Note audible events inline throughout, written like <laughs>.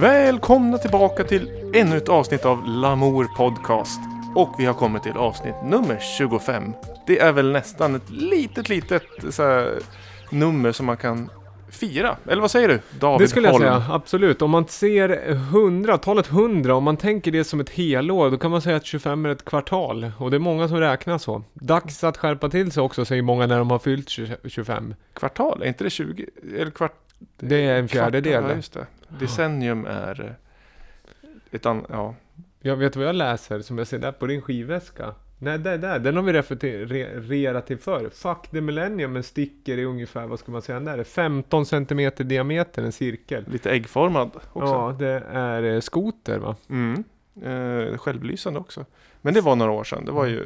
Välkomna tillbaka till ännu ett avsnitt av Lamour Podcast. Och vi har kommit till avsnitt nummer 25. Det är väl nästan ett litet, litet så här, nummer som man kan fira. Eller vad säger du? David Det skulle jag Holm. säga, absolut. Om man ser 100, talet 100, om man tänker det som ett helår, då kan man säga att 25 är ett kvartal. Och det är många som räknar så. Dags att skärpa till sig också, säger många när de har fyllt 20 25. Kvartal, är inte det 20? Eller kvart... Det är en fjärdedel. Kvartal, Ja, just det. Decennium är ett annat, ja. Jag vet vad jag läser, som jag ser där på din skivväska. Nej, där, där, den har vi refererat till förr. Fuck the millennium, men sticker i ungefär, vad ska man säga, där är 15 cm diameter, en cirkel. Lite äggformad också. Ja, det är eh, skoter va? Mm. Eh, självlysande också. Men det var några år sedan. Det var ju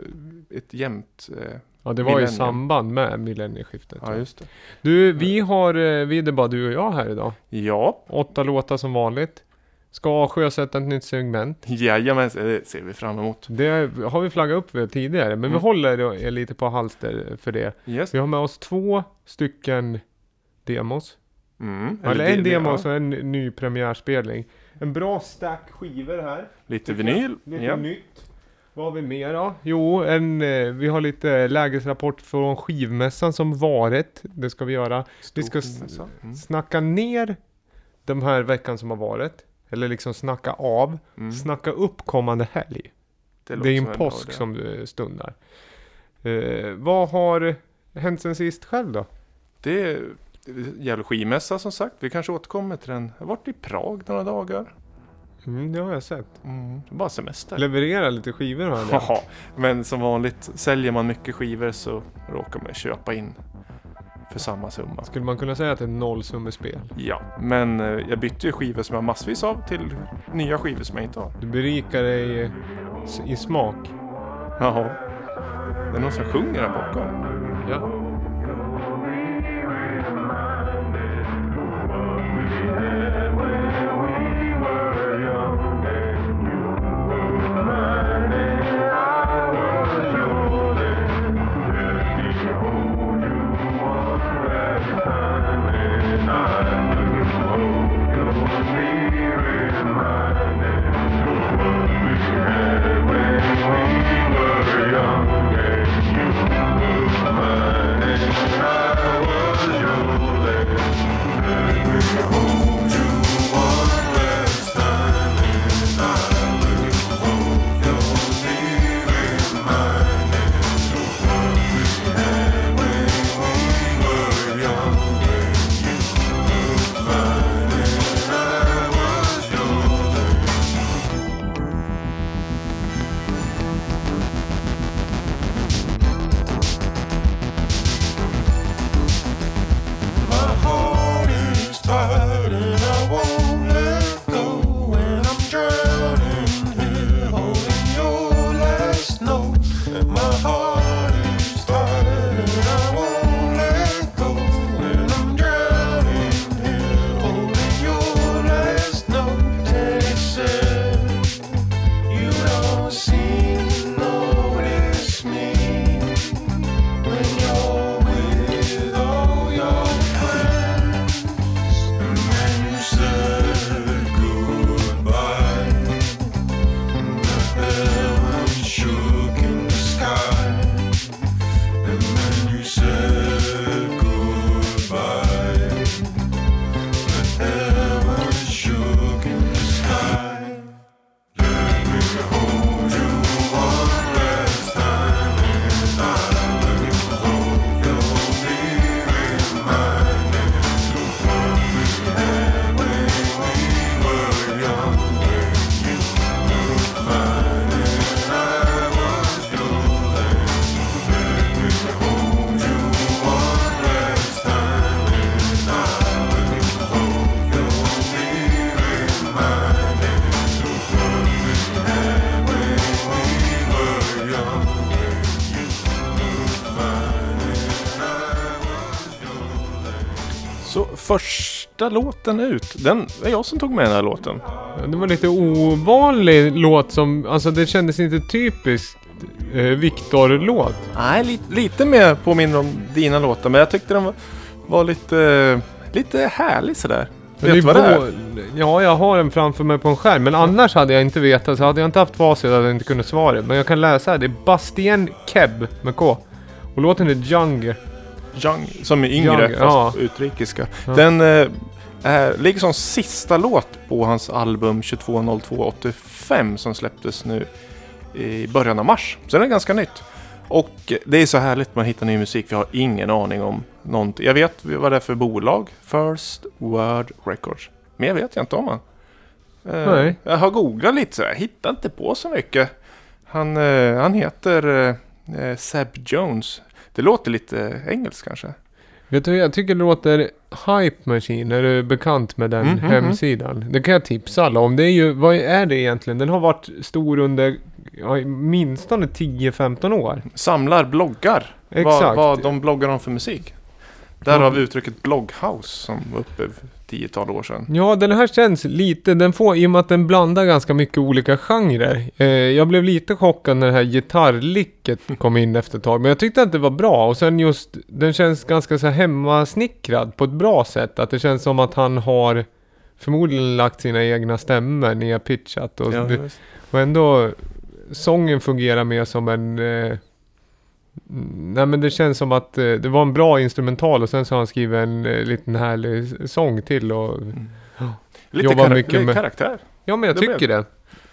ett jämnt... Eh, Ja, det var i Millennium. samband med millennieskiftet. ja, just det. Du, vi har, eh, vi är det bara du och jag här idag. Ja, Åtta låtar som vanligt. Ska sjösätta ett nytt segment. jajamän, det ser vi fram emot. Det har vi flaggat upp för tidigare, men vi Mm. håller er lite på halster för det. Yes. Vi har med oss två stycken demos. Mm. Eller, det- en det- demo och en ny premiärspelning. En bra stack skivor här. Lite vinyl. Lite ja. nytt. Vad har vi mer då? Jo, en, eh, vi har lite lägesrapport från skivmässan som varit. Det ska vi göra. Vi ska. Mm. Snacka ner den här veckan som har varit. Eller liksom snacka av. Mm. Snacka upp kommande helg. låter Det är en påsk som eh, stundar. Eh, vad har hänt sen sist själv då? Det gäller skivmässa som sagt. Vi kanske återkommer till den. Jag har varit i Prag några dagar. Mm, det har jag sett. Mm. Bara semester. Leverera lite skivor har jag <laughs> men som vanligt säljer man mycket skivor så råkar man köpa in för samma summa. Skulle man kunna säga att det är nollsummespel? Ja, men eh, jag bytte ju skivor som jag har massvis av till nya skivor som jag inte har. Du berikar dig eh, i smak. Jaha. Det är någon som sjunger här bakom. Ja. Första låten ut. Den var jag som tog med den här låten. Det var lite ovanlig låt som, alltså det kändes inte typiskt eh, Viktor-låt. Nej, lite, lite mer påminner om dina låtar. Men jag tyckte den var, var lite, lite härlig sådär. Vet du vad det är? Ja, jag har den framför mig på en skärm. Men annars hade jag inte vetat. Så hade jag inte haft facit hade jag inte kunnat svara. Men jag kan läsa här. Det är Bastien Keb med K. Och låten är Junger. Young, som är yngre Young, fast ja. utrikiska. Ja. Den eh, är, ligger som sista låt på hans album 220285 som släpptes nu i början av mars. Så den är ganska nytt. Och eh, det är så härligt med att hitta ny musik. Vi har ingen aning om någonting. Jag vet vad det är för bolag. First Word Records. Mer vet jag inte om han. Eh, Nej. Jag har googlat lite så jag hittar inte på så mycket. Han, eh, han heter eh, eh, Seb Jones. Det låter lite engelskt kanske. Vet du, jag tycker det låter Hype Machine. Är du bekant med den Mm, mm, hemsidan? Det kan jag tipsa alla om. Det är ju, vad är det egentligen? Den har varit stor under ja, minstone 10-15 år. Samlar bloggar. Vad, Exakt. vad de bloggar om för musik. Därav uttrycket blogghouse som var uppe tiotal år sedan. Ja, den här känns lite, den får, i och med att den blandar ganska mycket olika genrer. Eh, jag blev lite chockad när det här gitarrlicket kom in efter ett tag, men jag tyckte att det var bra. Och sen just, den känns ganska så här hemmasnickrad på ett bra sätt. Att det känns som att han har förmodligen lagt sina egna stämmor nedpitchat. Och, Ja, och ändå, sången fungerar mer som en... Eh, Nej men det känns som att eh, det var en bra instrumental och sen så har han skrivit en eh, liten härlig sång till och lite jobbar kara- mycket lite med- karaktär. Ja men jag Det tycker blev- det.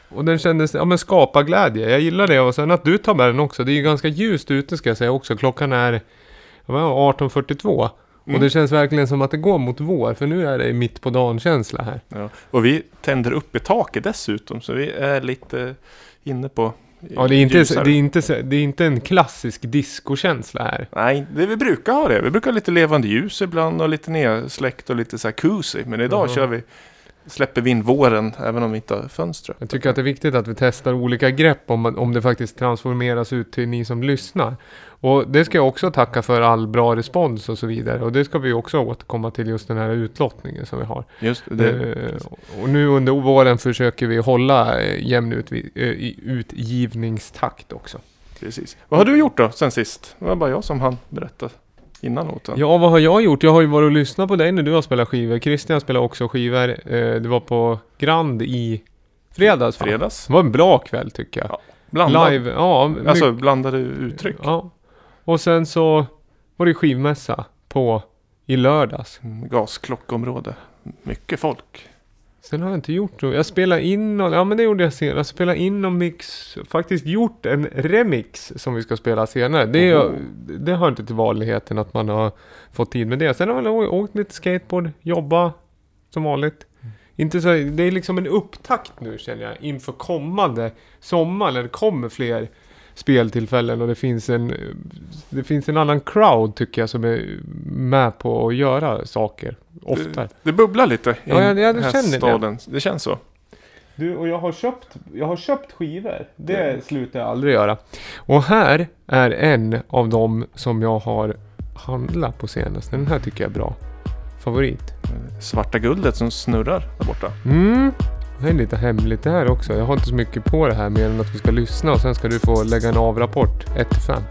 Och den kändes, ja men skapa glädje. Jag gillar det och sen att du tar med den också. Det är ju ganska ljust ute ska jag säga också. Klockan är vad var det, 18.42. Mm. Och det känns verkligen som att det går mot vår. För nu är det mitt på dagen känsla här. Ja. Och vi tänder upp i taket dessutom. Så vi är lite inne på Ja det är inte, ljusare. det är inte, det är inte en klassisk discokänsla här. Nej, det vi brukar ha det. Vi brukar ha lite levande ljus ibland och lite nedsläckt och lite så här cozy. Men idag Jaha. kör vi, släpper vi in våren även om vi inte har fönster. Jag tycker att det är viktigt att vi testar olika grepp om, om det faktiskt transformeras ut till ni som lyssnar. Och det ska jag också tacka för all bra respons och så vidare. Och det ska vi också återkomma till just den här utlottningen som vi har. Just det. Eh, och nu under våren försöker vi hålla eh, jämn ut, eh, utgivningstakt också. Precis. Vad har du gjort då sen sist? Det var bara jag som hann berätta innan låten. Ja, vad har jag gjort? Jag har ju varit och lyssnat på dig när du har spelat skivor. Christian spelar också skivor. Det var på Grand i fredags. Fredags. Det var en bra kväll tycker jag. Ja, Blandad. Live, ja. Alltså blandade uttryck. Ja. Och sen så var det skivmässa på i lördags. Mm, Gasklockområde. Mycket folk. Sen har jag inte gjort något. Jag spelade in och, ja men det gjorde jag senare. Jag spelade in och mix, faktiskt gjort en remix som vi ska spela senare. Det, är, Oho. det hör inte till vanligheten att man har fått tid med det. Sen har jag åkt lite skateboard, jobba som vanligt. Inte så, det är liksom en upptakt nu känner jag inför kommande sommar när det kommer fler speltillfällen och det finns en det finns en annan crowd tycker jag som är med på att göra saker oftare. Det, det bubblar lite i Ja, ja, ja, det den här känner det. staden. Det känns så. Du, och jag har köpt, jag har köpt skivor. Det slutar jag aldrig göra. Och här är en av dem som jag har handlat på senaste. Den här tycker jag är bra. Favorit. Svarta guldet som snurrar där borta. Mm. Det är lite hemligt det här också. Jag har inte så mycket på det här mer än att vi ska lyssna och sen ska du få lägga en avrapport 1 till 5.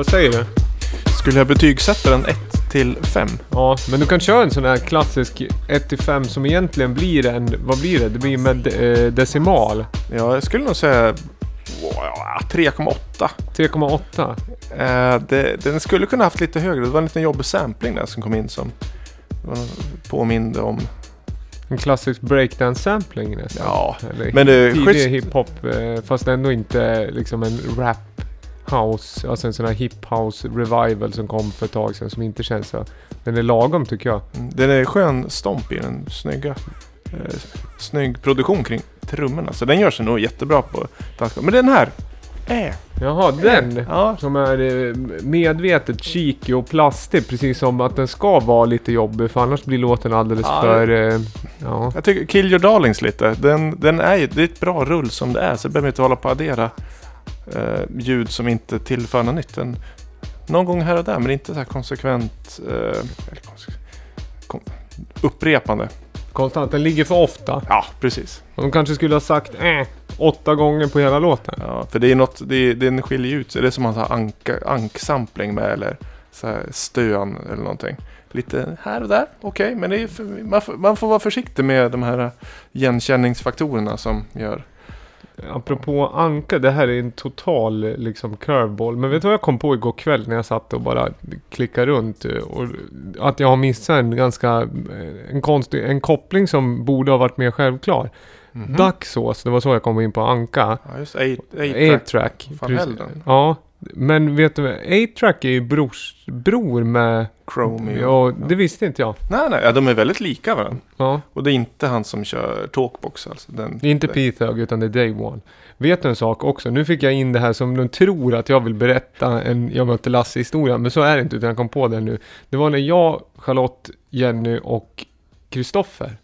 Vad säger du? Skulle jag betygsätta den 1 till 5? Ja, men du kan köra en sån här klassisk 1-5 som egentligen blir en, vad blir det? Det blir med eh, decimal. Ja, jag skulle nog säga wow, 3,8. 3,8. Eh, det, den skulle kunna haft lite högre. Det var en liten jobbig sampling där som kom in som påminde om... En klassisk breakdance-sampling nästan. Ja, Eller men det- tidig schysst- hiphop, eh, fast ändå inte liksom en rap house, alltså en sån här hip house revival som kom för ett tag sedan som inte känns så. Den är lagom tycker jag. Mm, Den är skön stomp i den. Snygga. Eh, snygg produktion kring trummorna. Så den gör sig nog jättebra på danska. Men den här är... Jaha, den! Ja, Som är eh, medvetet cheeky och plastig, precis som att den ska vara lite jobbig, för annars blir låten alldeles Ja, för... Eh, ja. jag tycker Kill Your Darlings lite. Den, den är ju, det är ett bra rull som det är. Så behöver inte hålla på att addera eh, ljud som inte tillför något nytt. Den, någon gång här och där, men inte så här konsekvent... Eh, kom, upprepande. Konstant, den ligger för ofta. Ja, precis. De kanske skulle ha sagt eh, åtta gånger på hela låten. Ja, för det är något, det är, den skiljer ut sig. Det är som att ha anka, anksampling med eller så här stön eller någonting. Lite här och där, okej, men det är för, man, får, man får vara försiktig med de här igenkänningsfaktorerna som gör... Apropå Anka, det här är en total liksom curveball. Men vet du vad jag kom på igår kväll när jag satt och bara klickade runt? eh, Och att jag har missat en ganska, eh, en konstig, en koppling som borde ha varit mer självklar. Mhm. Ducksås, det var så jag kom in på Anka. Ja, just A-track. Fan precis. Ja, men vet du? A-track är ju brors, bror med... Chromie. Ja, det visste inte jag. Nej, nej, ja, de är väldigt lika varandra. Ja, Och det är inte han som kör talkbox alltså. Den, det är inte P-Thug utan det är Day One. Vet du en sak också? Nu fick jag in det här som de tror att jag vill berätta en Jag mötte Lasse-historia, men så är det inte utan jag kom på det nu. Det var när jag, Charlotte, Jenny och Kristoffer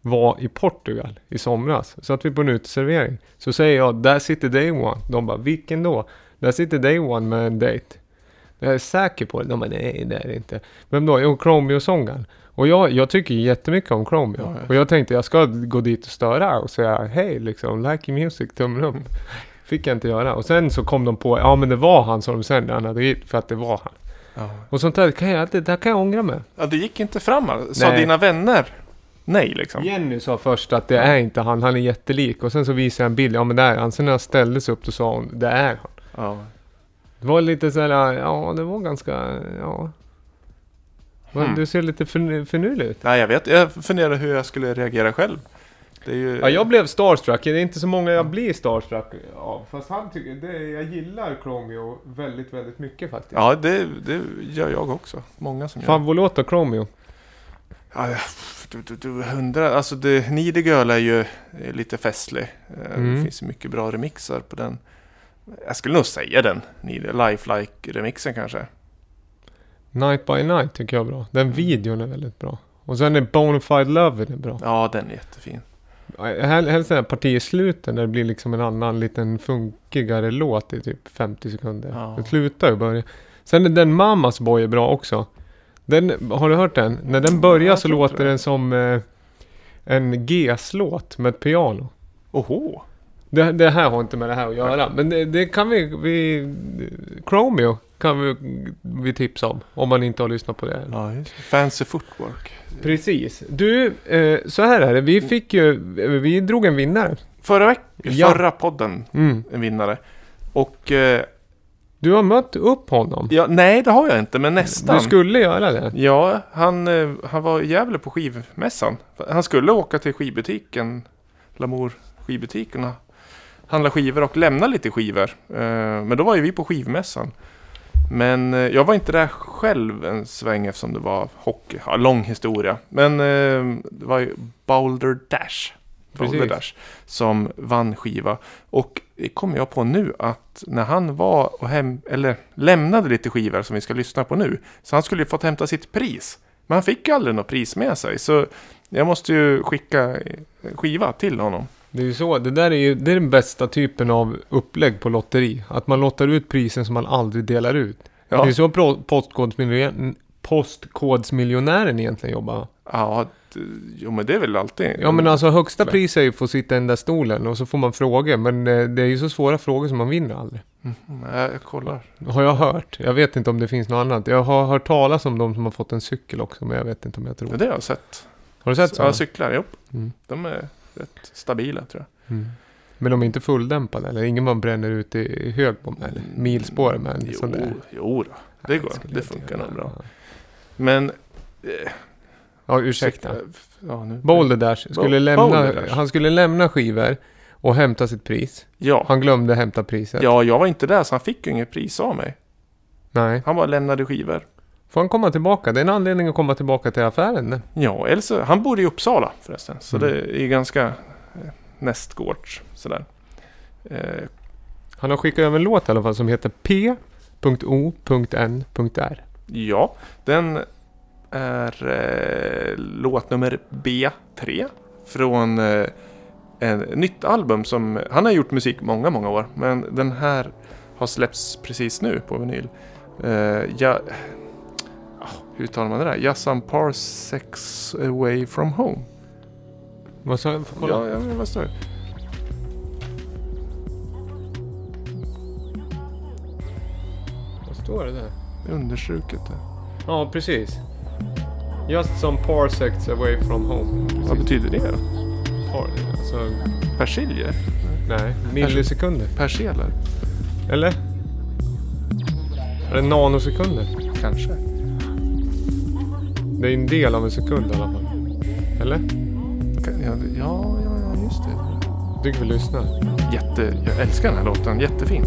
var i Portugal i somras. Så att vi på en uteservering. Så säger jag, där sitter Day One. De bara, vilken då? Där sitter Day One med en dejt. Jag är säker på det. De bara, nej det är det inte. Vem då? Jo, Chromeo-sångaren. Och jag, jag tycker jättemycket om Chromeo. Ja. Och jag tänkte jag ska gå dit och störa och säga hej liksom, like music, tummen upp. Fick jag inte göra. Och sen så kom de på, ja men det var han som de sen han hade hit, för att det var han. ja. Och sånt där kan jag, det där kan jag ångra mig. ja, det gick inte fram. alltså. Sa Nej. dina vänner nej liksom? Jenny sa först att det är inte han, han är jättelik. Och sen så visade jag en bild, ja men det är han. Sen när jag ställde sig upp då sa hon, det är han. Ja. Det var lite såhär, ja det var ganska, ja. Hmm. Du ser lite finurlig ut. Nej, jag vet. Jag funderar hur jag skulle reagera själv. Ju... Ja, jag blev starstruck. Det är inte så många jag blir starstruck av. Fast han tycker, det, jag gillar Chromeo väldigt, väldigt mycket faktiskt. Ja, det, det gör jag också. Många som gör. Favoritlåt då, Chromeo? Ja, du, du, du undrar. Alltså, det, Needy Girl är ju är lite festlig. Eh, Mm. Det finns mycket bra remixar på den. Jag skulle nog säga den. Lifelike-remixen kanske. Night by Night tycker jag är bra. Den videon är väldigt bra. Och sen är Bonafide Love är bra. Ja, den är jättefin. Hel- Helst den här parti i slutet när det blir liksom en annan liten funkigare låt i typ 50 sekunder. Ja. Det slutar ju börja. Sen är den Mamas Boy är bra också. Den, har du hört den? När den börjar så låter det. den som eh, en GES-låt med ett piano. Oho! Det, det här har inte med det här att göra. Men det, det kan vi, vi... Chromeo kan vi, vi tipsa om. Om man inte har lyssnat på det. Ja. Fancy footwork. Precis. Du, eh, så här är det. Vi fick ju... Vi drog en vinnare. Förra veckan, Ja. förra podden, Mm. en vinnare. Och eh, Du har mött upp honom. ja, nej, det har jag inte, men nästan. Du skulle göra det. Ja, han, eh, han var i Gävle på skivmässan. Han skulle åka till skivbutiken, Lamour skivbutiken och handla skivor och lämna lite skivor. Eh, Men då var ju vi på skivmässan. Men eh, jag var inte där själv en sväng eftersom det var hockey. Ja, lång historia. Men eh, det var ju Boulder Dash. Boulder. Dash som vann skiva. Och det kommer jag på nu att när han var och hem, eller lämnade lite skivor som vi ska lyssna på nu. Så han skulle ju fått hämta sitt pris. Men han fick ju aldrig något pris med sig. Så jag måste ju skicka skiva till honom. Det är ju så. Det där är ju det är den bästa typen av upplägg på lotteri. Att man lottar ut prisen som man aldrig delar ut. Det Ja, är så pro- postkodsmiljonären, postkodsmiljonären egentligen jobbar. ja jo, men det är väl alltid... Ja men alltså högsta pris är ju att få sitta i den där stolen och så får man frågor. Men eh, det är ju så svåra frågor som man vinner aldrig. Nej, jag kollar. Har jag hört. Jag vet inte om det finns något annat. Jag har hört talas om de som har fått en cykel också, men jag vet inte om jag tror. Det har jag sett. Har du sett Ja, sådana? cyklar, jo. Mm. De är rätt stabila tror jag. Mm. Men de är inte fulldämpade eller? Ingen man bränner ut i hög på med eller? Milspår med en jo, sån där? Jo, då. det går. Det funkar nog bra. Men... Eh, Ja, ursäkta. Ja, nu. Boulder Dash skulle Bo- lämna, Dash. han skulle lämna skivor och hämta sitt pris. Ja. Han glömde hämta priset. ja, jag var inte där så han fick ju inget pris av mig. Nej. Han bara lämnade skivor. Får han komma tillbaka? Det är en anledning att komma tillbaka till affären. Ja, eller så, han bodde i Uppsala förresten. Så Mm. det är ganska eh, nästgårds sådär. Eh, Han har skickat över en låt i alla fall som heter P.O.N.R. ja, den är eh, låt nummer B3 från eh, en nytt album som han har gjort musik många, många år. Men den här har släppts precis nu på vinyl. Eh, ja, ah, hur uttalar man det där? Just some parsecs away from home. Vad sa kolla. Ja, ja, vad står det? Vad står det där? Understruket där. Ja, precis. Just some parsecs away from home. Precis. Vad betyder det då? Par, alltså, Persiljer? nej, millisekunder. Perseler? Eller? Är det nanosekunder? Kanske. Det är en del av en sekund i alla fall. Eller? Ja, ja, ja, just det. Tycker vi lyssnar. Jätte, jag älskar den här låten. Jättefin.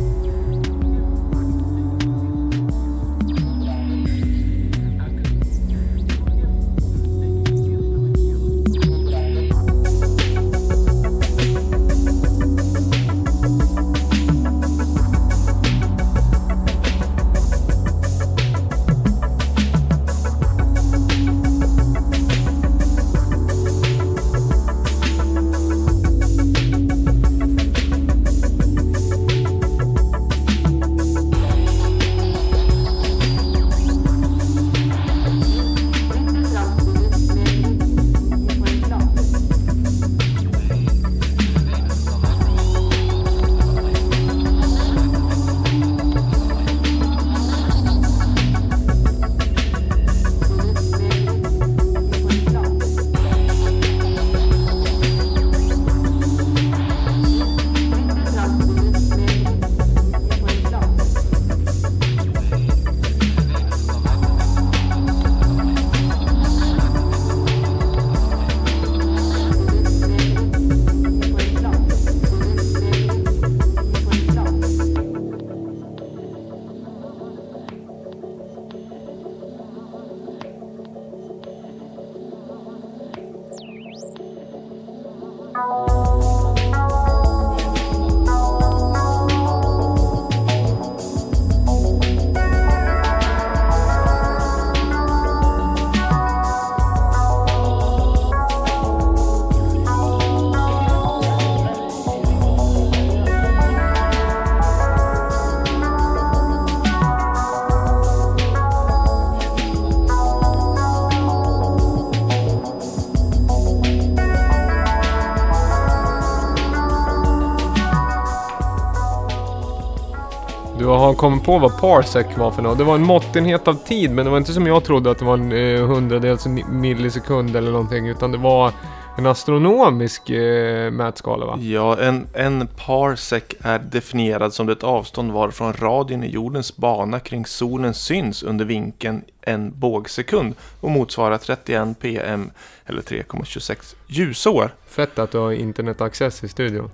Har kommit på vad parsec var för något. Det var en måttenhet av tid, men det var inte som jag trodde att det var en eh, hundradels mi- millisekund eller någonting, utan det var en astronomisk eh, mätskala va? Ja, en, en parsec är definierad som det avstånd varifrån radien i jordens bana kring solen syns under vinkeln en bågsekund och motsvarar 31 pm eller 3,26 ljusår. Fett att du har internetaccess i studion.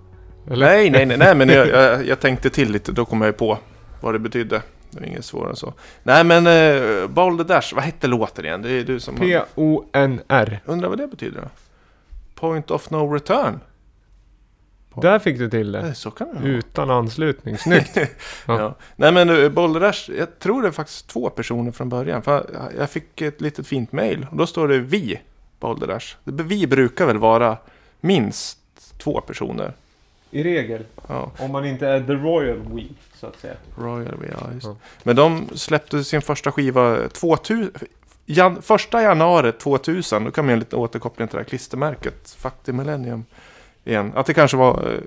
Eller? Nej, nej, nej, nej men jag, <laughs> jag, jag tänkte till lite, då kom jag ju på vad det betydde. Det var inget svårare än så. Nej, men uh, Boulder Dash, vad hette låten igen? Det är du som... P-O-N-R. Undrar vad det betyder då? Point of no return? Där fick du till det. Eh, Så kan det. Utan anslutning. Snyggt. <laughs> Ja. Ja. Nej men uh, Boulder Dash, jag tror det är faktiskt två personer från början. För jag- fick ett litet fint mail och då står det vi, Boulder Dash. Vi brukar väl vara minst två personer. I regel. Ja, Om man inte är the royal we, så att säga. Royal We, ja, just. Ja. Men de släppte sin första skiva 2000, jan, första januari 2000. Då kan man göra lite återkoppling till det här klistermärket. Fuck the Millennium. Igen. Att det kanske var eh,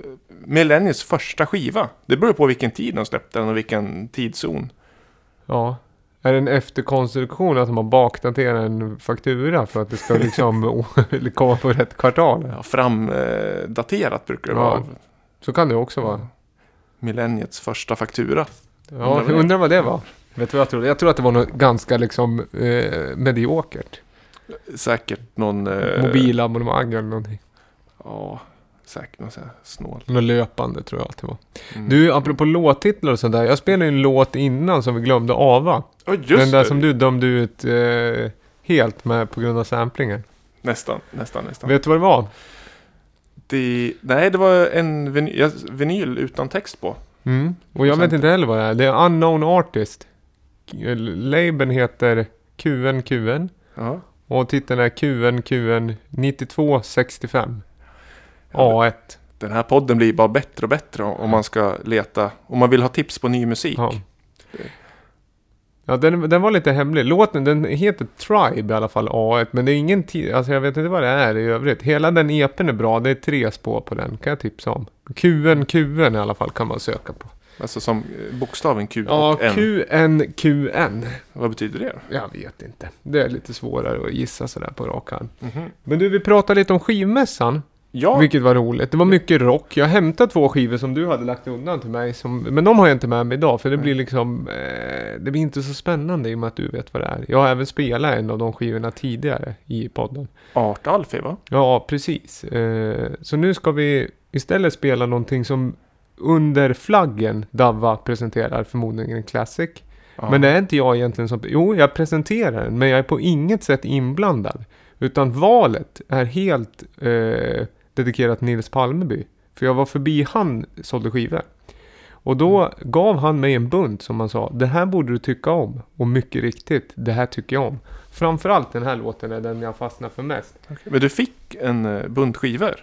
Millenniets första skiva. Det beror på vilken tid de släppte den och vilken tidszon. Ja. Är det en efterkonstruktion att de har bakdaterat en faktura för att det ska liksom <laughs> <laughs> komma på rätt kvartal? Ja, framdaterat brukar det Ja. vara. Så kan det också vara. Millenniets första faktura. Ja, Undrar undrar vad det var. Vet du vad jag tror? Jag tror att det var något ganska liksom eh, mediokert. Säkert någon... Eh, Mobilabonnemang eller någonting. Ja, säkert här snål. Något löpande tror jag att det var. Mm. Du, apropå låttitlar och sånt där. Jag spelade en låt innan som vi glömde ava. Ja, just Den där det. som du dömde ut eh, helt med på grund av samplingen. Nästan, nästan, nästan. Vet du vad det var? Det, nej, det var en vinyl, vinyl utan text på. Mm. Och jag vet inte heller vad det är. Det är Unknown Artist. Labeln heter QNQN. Ja. Och titeln är QNQN 9265. Ja, A1. Den här podden blir bara bättre och bättre om man ska leta, om man vill ha tips på ny musik. Ja. Ja, den, den var lite hemlig. Låten, den heter Tribe i alla fall, A1. Men det är ingen tid, alltså jag vet inte vad det är i övrigt. Hela den EPn är bra, det är tre spår på den, kan jag tipsa om. QN, QN i alla fall kan man söka på. Alltså som eh, bokstaven Q Ja, och N. QN, QN. Vad betyder det? Jag vet inte. Det är lite svårare att gissa sådär på rak arm. Mhm. Men du, vi pratade lite om skivmässan. Ja, Vilket var roligt. Det var mycket rock. Jag hämtade två skivor som du hade lagt undan till mig. Som, men de har jag inte med mig idag. För det blir liksom... Eh, det blir inte så spännande i och med att du vet vad det är. Jag har även spelat en av de skivorna tidigare i podden. Art Alfie va? Ja, precis. Eh, så nu ska vi istället spela någonting som under flaggen Davva presenterar förmodligen en classic. Ja. Men det är inte jag egentligen som... Jo, jag presenterar den, men jag är på inget sätt inblandad. Utan valet är helt eh, dedikerat Nils Palmeby. För jag var förbi han sålde skivor. Och då gav han mig en bunt som han sa, det här borde du tycka om. Och mycket riktigt, det här tycker jag om. Framförallt den här låten är den jag fastnar för mest. Men du fick en uh, bunt skivor?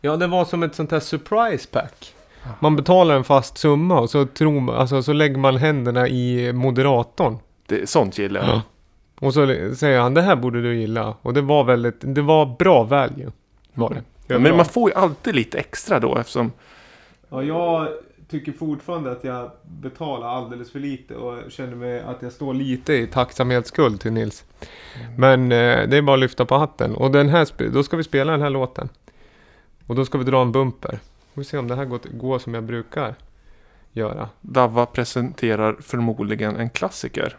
Ja, det var som ett sånt här surprise pack. Man betalar en fast summa och så, tror man, alltså, så lägger man händerna i moderatorn. Det, sånt gillar jag. Ja. Och så säger han, det här borde du gilla. Och det var väldigt, det var bra value. Var det. Ja, men man får ju alltid lite extra då eftersom... Ja, jag tycker fortfarande att jag betalar alldeles för lite och känner mig att jag står lite i tacksamhetsskuld till Nils. Men eh, det är bara att lyfta på hatten. Och den här, då ska vi spela den här låten. Och då ska vi dra en bumper. Vi får se om det här går, går som jag brukar göra. Davva presenterar förmodligen en klassiker.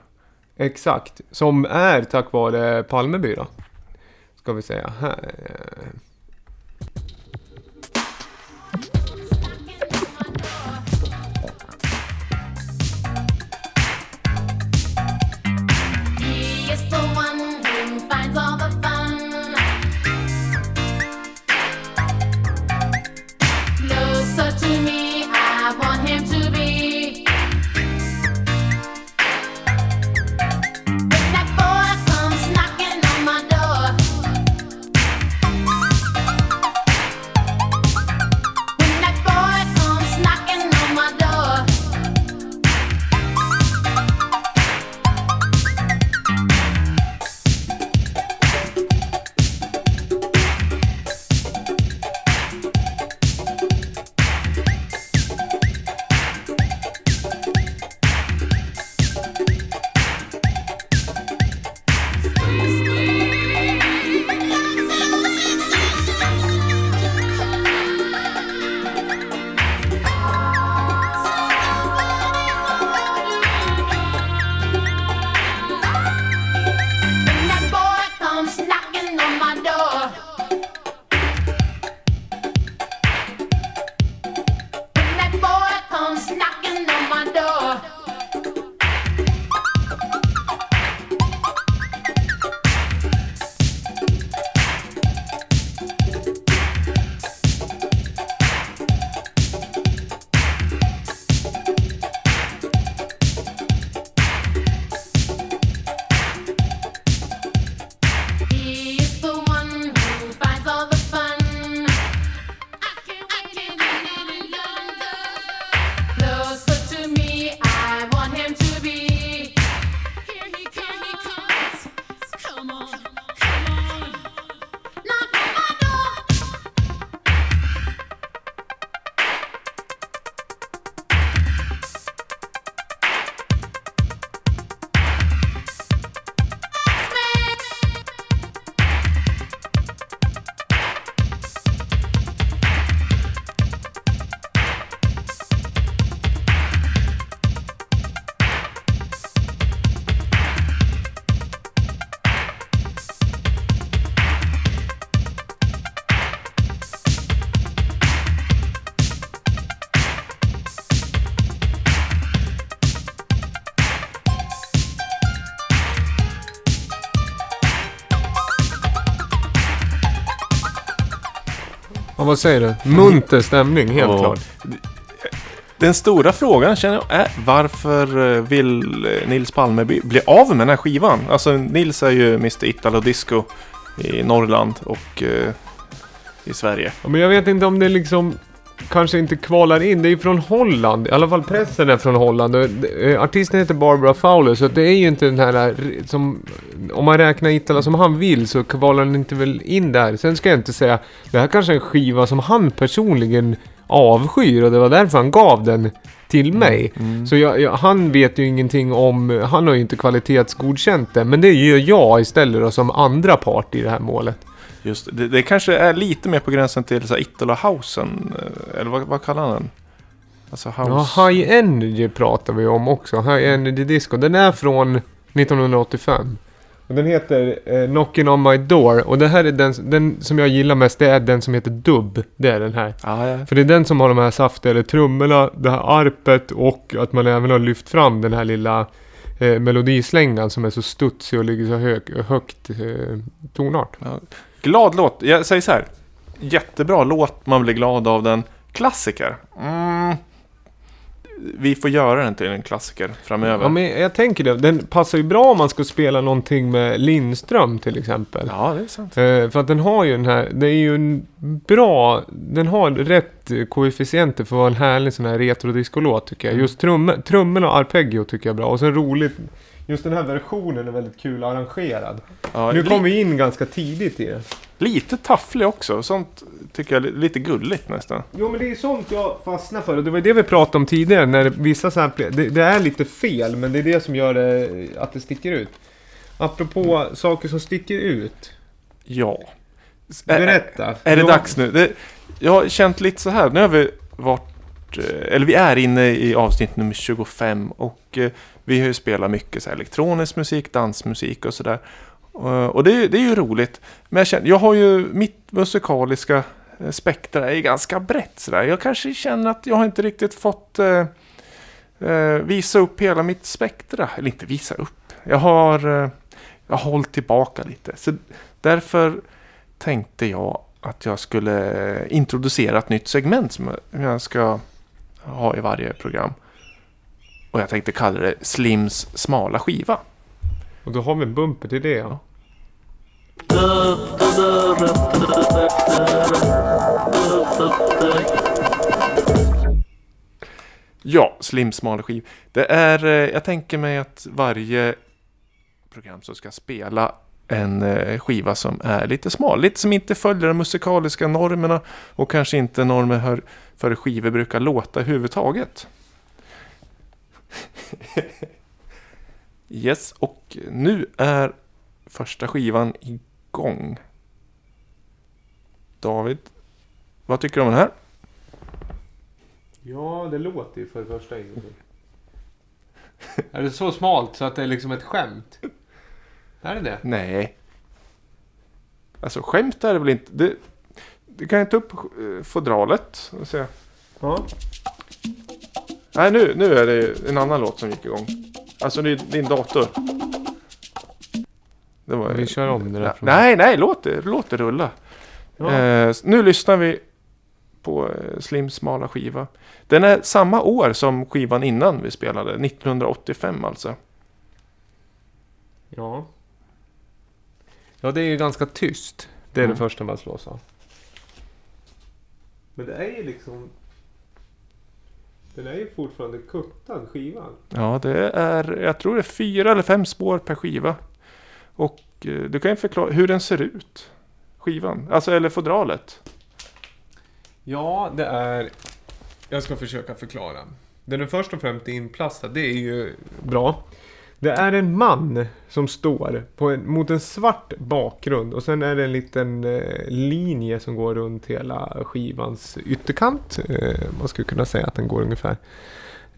Exakt, som är tack vare Palmeby då. Ska vi säga. Här. Vad säger du? Munter stämning, helt Ja. klart. Den stora frågan känner jag är varför eh, vill eh, Nils Palme bli, av med den här skivan? Alltså Nils är ju Mr Italo Disco i Norrland och eh, i Sverige. Men jag vet inte om det liksom kanske inte kvalar in. Det är ju från Holland. I alla fall pressen är från Holland. Eh, artisten heter Barbara Fowler. Så det är ju inte den här eh, som... Om man räknar Itala som han vill så kvalar den inte väl in där. Sen ska jag inte säga... Det här kanske är en skiva som han personligen avskyr och det var därför han gav den till mig. Så jag, jag, han vet ju ingenting om... Han har ju inte kvalitetsgodkänt den. Men det gör jag istället då som andra part i det här målet. Just det, det kanske är lite mer på gränsen till så här Italo Housen, eh, eller vad, vad kallar han den? Alltså house... Ja, High Energy pratar vi om också. High Energy Disco. Den är från 1985. Och den heter eh, Knocking on my door. Och det här är den, den som jag gillar mest. Det är den som heter Dubb. Det är den här. Ja, ja. För det är den som har de här saftiga eller trummorna, det här arpet och att man även har lyft fram den här lilla eh, melodislängan som är så studsig och ligger så hög, högt eh, tonart. Glad låt. Jag säger så här. Jättebra låt, man blir glad av den. Klassiker. Mm. Vi får göra den till en klassiker framöver. Ja, men jag tänker det. Den passar ju bra om man ska spela någonting med Lindström till exempel. Ja, det är sant. Eh, för att den har ju den här, det är ju en bra, den har rätt koefficienter för att vara en härlig sån här retrodiscolåt tycker jag. Just trummor, trummorna och arpeggio tycker jag är bra. Och sen roligt, just den här versionen är väldigt kul arrangerad. Ja, nu li- kom vi in ganska tidigt i det. Lite tafflig också. Sånt tycker jag är lite gulligt nästan. Jo men det är sånt jag fastnar för och det var det vi pratade om tidigare när vissa sampler, det, det är lite fel men det är det som gör det, att det sticker ut. Apropå saker som sticker ut. Ja. S- Är, Berätta. är det dags nu? Det, jag har känt lite så här. Nu har vi varit... Eh, eller vi är inne i avsnitt nummer 25 och eh, vi har ju spelat mycket så här elektronisk musik, dansmusik och sådär. Eh, och det, är- det är ju roligt. Men jag, känner, jag har ju mitt musikaliska spektra är ganska brett sådär. Jag kanske känner att jag har inte riktigt fått eh, visa upp hela mitt spektra. Eller inte visa upp. Jag har, eh, jag har hållit tillbaka lite. Så därför tänkte jag att jag skulle introducera ett nytt segment som jag ska ha i varje program. Och jag tänkte kalla det Slims smala skiva. Och då har vi en bumper till det ja. Ja, Slims smala skiva. Det är, eh, jag tänker mig att varje program så ska spela en eh, skiva som är lite smal. Lite som inte följer de musikaliska normerna och kanske inte normer hör, för skivor brukar låta överhuvudtaget. <laughs> yes, och nu är första skivan igång. David, vad tycker du om den här? Ja, det låter ju för det första ingenting. <laughs> är det så smalt så att det är liksom ett skämt? Är det det? Nej. Alltså skämt är det väl inte. Det, du kan ju ta upp eh, fodralet och se. Ja. Nej, nu, nu är det en annan låt som gick igång. Alltså det är din dator. Det var, Vi kör om det där. från- Nej, nej, låt det, låt det rulla. Ja. Eh, nu lyssnar vi på eh, Slims smala skiva. Den är samma år som skivan innan vi spelade, 1985 alltså. Ja. Ja, det är ju ganska tyst. Det är Mm. det första man slås av. Men det är ju liksom... Den är ju fortfarande kuttad skivan. Ja, det är, jag tror det är fyra eller fem spår per skiva. Och eh, du kan ju förklara hur den ser ut. Skivan, alltså eller fodralet. Ja, det är... Jag ska försöka förklara. Den är först och främst inplastad, det är ju bra. Det är en man som står på en, mot en svart bakgrund och sen är det en liten eh, linje som går runt hela skivans ytterkant. Eh, man skulle kunna säga att den går ungefär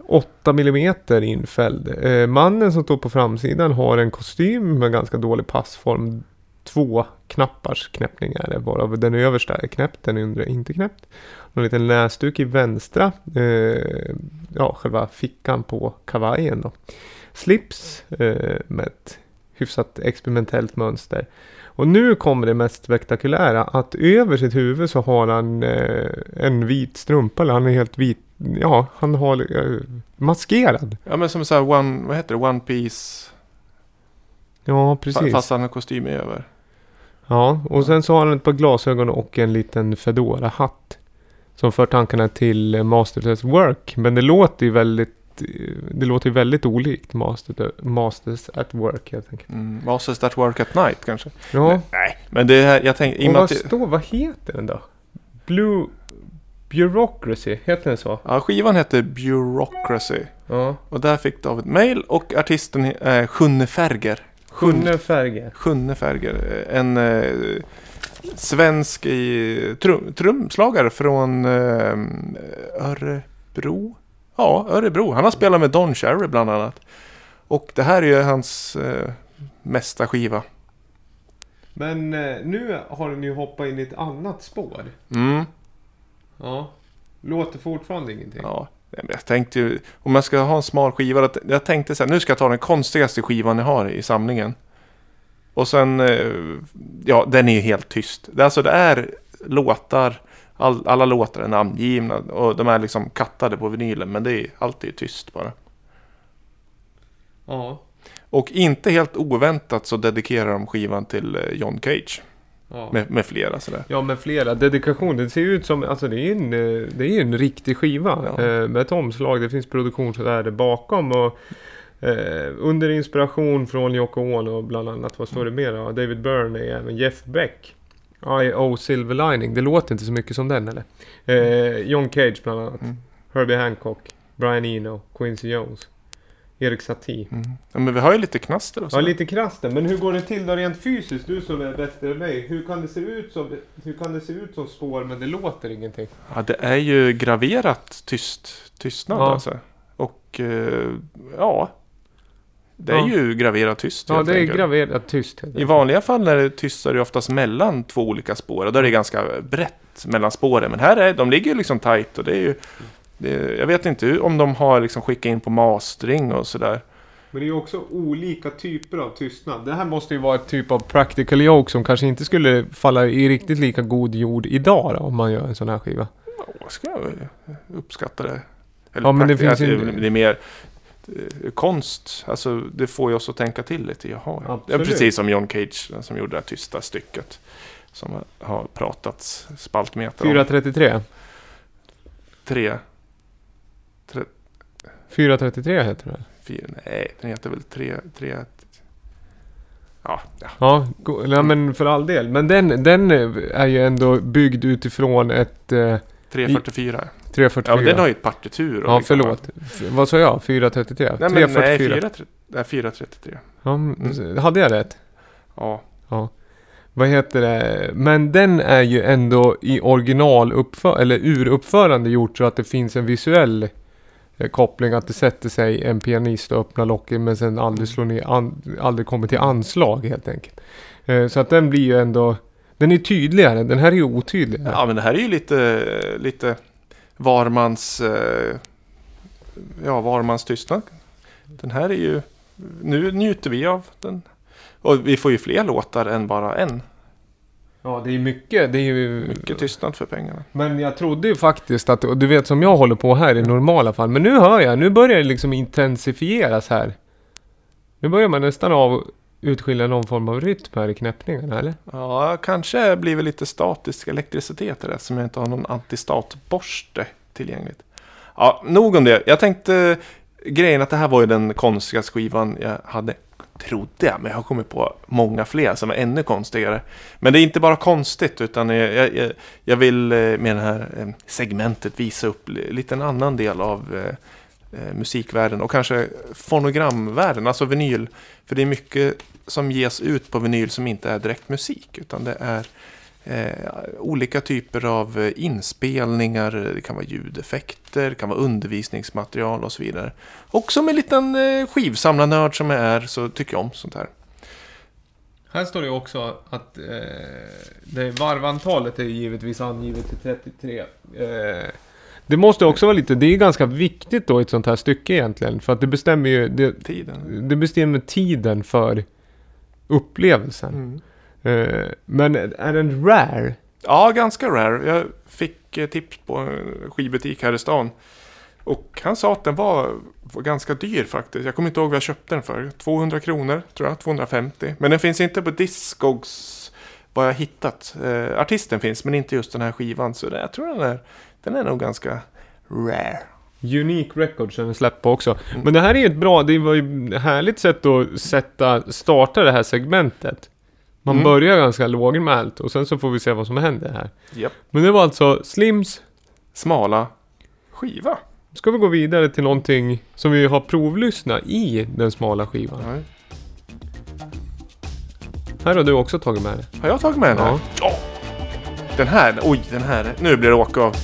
8 mm infälld. Eh, mannen som står på framsidan har en kostym med ganska dålig passform. Två knappars knäppning är det, varav den översta är knäppt, den undre är inte knäppt. En liten näsduk i vänstra, eh, ja själva fickan på kavajen då. Slips eh, med ett hyfsat experimentellt mönster. Och nu kommer det mest spektakulära. Att över sitt huvud så har han eh, en vit strumpa. Eller han är helt vit. Ja, han har eh, maskerad. Ja men som så här one, vad heter det, One Piece. Ja, precis. Fast han har kostym över. Ja, och sen så har han ett par glasögon och en liten Fedora-hatt. Som för tankarna till eh, Masters at Work. Men det låter ju väldigt, det låter ju väldigt olikt Master, Masters at Work helt enkelt. Mm. Masters that work at night kanske. Ja, Nej, men det här, jag tänkte, och vad står, vad heter den då? Blue Bureaucracy, heter den så? Ja, skivan heter Bureaucracy. Ja. Och där fick David mail och artisten är Sjunne Färger. Sjunne Färger. Sjunne Färger. En eh, svensk i, trum, trumslagare från eh, Örebro. Ja, Örebro. Han har spelat med Don Cherry bland annat. Och det här är ju hans eh, mesta skiva. Men eh, nu har den ju hoppat in i ett annat spår. Mm, Ja. Låter fortfarande ingenting. ja. Jag tänkte ju, om jag ska ha en smal skiva, jag tänkte så här, nu ska jag ta den konstigaste skivan jag har i samlingen. Och sen, eh, ja, den är ju helt tyst. Alltså det är låtar, all, alla låtar är namngivna och de är liksom kattade på vinylen, men det är alltid tyst bara. Ja. Och inte helt oväntat så dedikerar de skivan till eh, John Cage, ja. med, med flera sådär. Ja men flera. Dedikation. Det ser ju ut som, alltså det är ju en, eh, det är en riktig skiva. Ja. Eh, med ett omslag. Det finns produktionsvärde bakom. Och, eh, under inspiration från Yoko Ono bland annat. Vad står det mer? David Byrne, även Jeff Beck. I.O. Silver Lining. Det låter inte så mycket som den eller? Eh, John Cage bland annat. Mm. Herbie Hancock. Brian Eno. Quincy Jones. Erik Satie. Mm. Ja, men vi har ju lite knaster och Ja, så. lite krasst där. Men hur går det till då rent fysiskt? Du som är bättre än mig. Hur kan det se ut som, hur kan det se ut som spår men det låter ingenting? Ja, det är ju graverat tyst, tystnad Ja. alltså. Och eh, ja, det är Ja. ju graverat tyst Ja, det är enkelt. graverat tyst. I vanliga fall när det är tyst så är det oftast mellan två olika spår. Och då är det ganska brett mellan spåren. Men här är de ligger ju liksom tight och det är ju... Det jag vet inte om de har liksom skickat in på mastering och sådär. Men det är ju också olika typer av tystnad. Det här måste ju vara ett typ av practical joke som kanske inte skulle falla i riktigt lika god jord idag då, om man gör en sån här skiva. Jag ska jag uppskatta det. Eller Ja, men det finns ju det, är mer konst. Alltså det får ju oss att tänka till lite. Jaha, ja. precis som John Cage som gjorde det här tysta stycket. Som har pratats spaltmeter om. 433. Tre, 433 heter fyra, nej, den heter väl tre, tre, ja, ja. Ja, go- nej, men för all del. Men den, den är ju ändå byggd utifrån ett eh, 344. 344. Ja, men den har ju ett partitur. och Ja, liksom- förlåt. F- vad sa jag? 433? Nej, men nej, 344? 4, nej, 433. Ja, mm. Hade jag rätt? Ja, Vad heter det? Men den är ju ändå i original eller uruppförande gjort så att det finns en visuell eh, koppling. Att det sätter sig en pianist och öppnar locket men sen aldrig slår ner, an, aldrig kommer till anslag helt enkelt. Eh, så att den blir ju ändå, den är tydligare. Den här är ju otydligare. ja, men det här är ju lite, lite varmans, eh, ja, varmans tystnad. Den här är ju, nu njuter vi av den. Och vi får ju fler låtar än bara en. Ja, det är mycket. Det är ju... Mycket tystnad för pengarna. Men jag trodde ju faktiskt att, och du vet som jag håller på här i normala fall. Men nu hör jag, nu börjar det liksom intensifieras här. Nu börjar man nästan av utskilja någon form av rytm här i knäppningarna, eller? Ja, kanske blir det lite statisk elektricitet i det eftersom jag inte har någon antistatborste tillgängligt. Ja, nog om det. Jag tänkte grejen att det här var ju den konstigaste skivan jag hade. Trodde jag, men jag har kommit på många fler som är ännu konstigare. Men det är inte bara konstigt utan jag, jag, jag- vill eh, med det här eh, segmentet visa upp lite en annan del av eh, musikvärlden och kanske fonogramvärlden, alltså vinyl. För det är mycket som ges ut på vinyl som inte är direkt musik utan det är eh, olika typer av eh, inspelningar, det kan vara ljudeffekter, det kan vara undervisningsmaterial och så vidare. Och som en liten eh, skivsamlarnörd som jag är så tycker jag om sånt här. Här står det också att eh, det varvantalet är givetvis angivet till 33. Eh, det måste också vara lite, det är ganska viktigt då i ett sånt här stycke egentligen. För att det bestämmer ju, det, Tiden. det bestämmer tiden för upplevelsen. Mm. Eh, men är den rare? Ja, ganska rare. Jag fick eh, tips på en skivbutik här i stan. Och han sa att den var, var ganska dyr faktiskt. Jag kommer inte ihåg vad jag köpte den för. 200 kronor tror jag, 250. Men den finns inte på Discogs vad jag hittat. Eh, artisten finns, men inte just den här skivan. Så det, jag tror den är, den är nog ganska rare. Unique Records är den släppt på också. Men det här är ju ett bra, det var ju ett härligt sätt att sätta, starta det här segmentet. Man Mm. börjar ganska lågmält och sen så får vi se vad som händer här. Japp. Men det var alltså Slims. Smala skiva. Ska vi gå vidare till någonting som vi har provlyssnat i den smala skivan. Ja. Här har du också tagit med det. Har jag tagit med den här? Ja. Ja. Den här, oj den här. Nu blir det åka av.